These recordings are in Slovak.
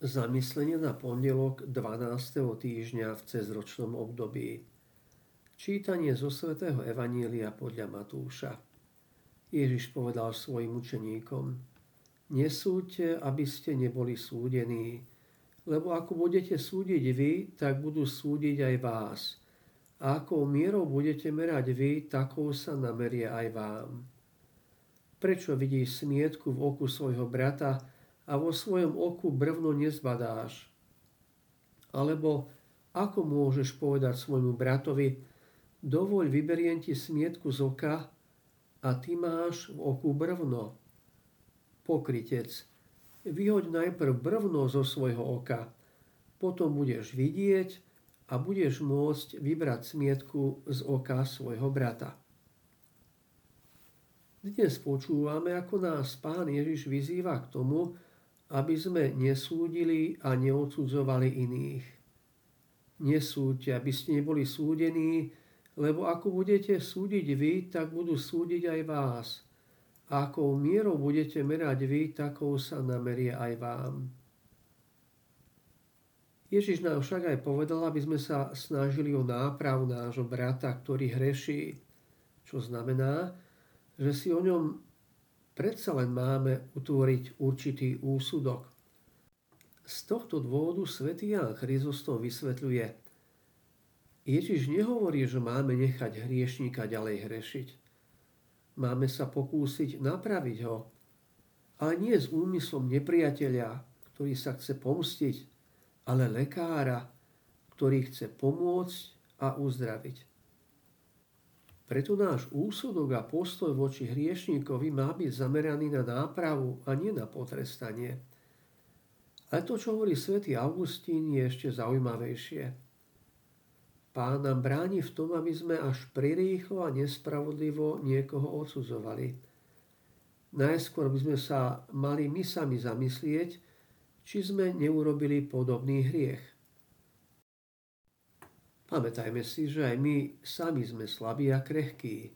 Zamyslenie na pondelok 12. týždňa v cezročnom období. Čítanie zo svätého Evanília podľa Matúša. Ježiš povedal svojim učeníkom, nesúďte, aby ste neboli súdení, lebo ako budete súdiť vy, tak budú súdiť aj vás. A akou mierou budete merať vy, takou sa namerie aj vám. Prečo vidíš smietku v oku svojho brata, a vo svojom oku brvno nezbadáš. Alebo ako môžeš povedať svojmu bratovi, dovoľ vyberiem ti smietku z oka a ty máš v oku brvno. Pokrytec, vyhoď najprv brvno zo svojho oka, potom budeš vidieť a budeš môcť vybrať smietku z oka svojho brata. Dnes počúvame, ako nás Pán Ježiš vyzýva k tomu, aby sme nesúdili a neodsudzovali iných. Nesúďte, aby ste neboli súdení, lebo ako budete súdiť vy, tak budú súdiť aj vás. A akou mierou budete merať vy, takou sa namerie aj vám. Ježiš nám však aj povedal, aby sme sa snažili o nápravu nášho brata, ktorý hreší. Čo znamená, že si o ňom predsa len máme utvoriť určitý úsudok. Z tohto dôvodu svätý Ján Chryzostom vysvetľuje, Ježiš nehovorí, že máme nechať hriešníka ďalej hrešiť. Máme sa pokúsiť napraviť ho, ale nie s úmyslom nepriateľa, ktorý sa chce pomstiť, ale lekára, ktorý chce pomôcť a uzdraviť. Preto náš úsudok a postoj voči hriešníkovi má byť zameraný na nápravu a nie na potrestanie. Ale to, čo hovorí svätý Augustín, je ešte zaujímavejšie. Pán nám bráni v tom, aby sme až prirýchlo a nespravodlivo niekoho odsudzovali. Najskôr by sme sa mali my sami zamyslieť, či sme neurobili podobný hriech. Pamätajme si, že aj my sami sme slabí a krehkí.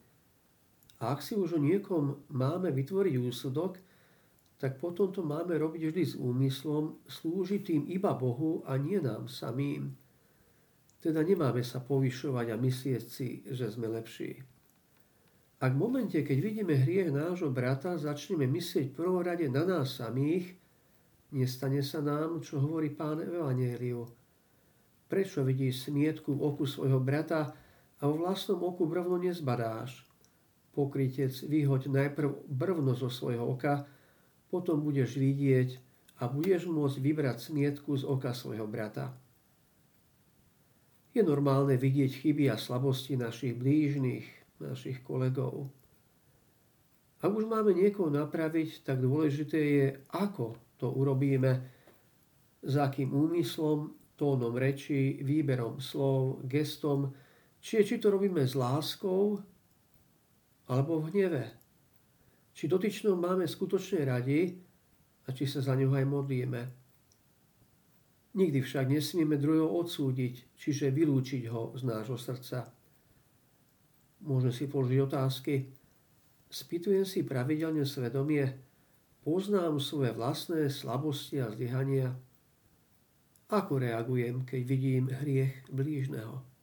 A ak si už o niekom máme vytvoriť úsudok, tak potom to máme robiť vždy s úmyslom slúžiť tým iba Bohu a nie nám samým. Teda nemáme sa povyšovať a myslieť si, že sme lepší. Ak v momente, keď vidíme hriech nášho brata, začneme myslieť prvorade na nás samých, nestane sa nám, čo hovorí pán Evangeliu – Prečo vidíš smietku v oku svojho brata a vo vlastnom oku brvno nezbadáš? Pokrytec, vyhoď najprv brvno zo svojho oka, potom budeš vidieť a budeš môcť vybrať smietku z oka svojho brata. Je normálne vidieť chyby a slabosti našich blížnych, našich kolegov. Ak už máme niekoho napraviť, tak dôležité je, ako to urobíme, za akým úmyslom tónom reči, výberom slov, gestom, či, či to robíme s láskou alebo v hneve. Či dotyčnou máme skutočne radi a či sa za ňu aj modlíme. Nikdy však nesmieme druhého odsúdiť, čiže vylúčiť ho z nášho srdca. Môžeme si položiť otázky. Spýtujem si pravidelne svedomie, poznám svoje vlastné slabosti a zlyhania, ako reagujem, keď vidím hriech blížneho?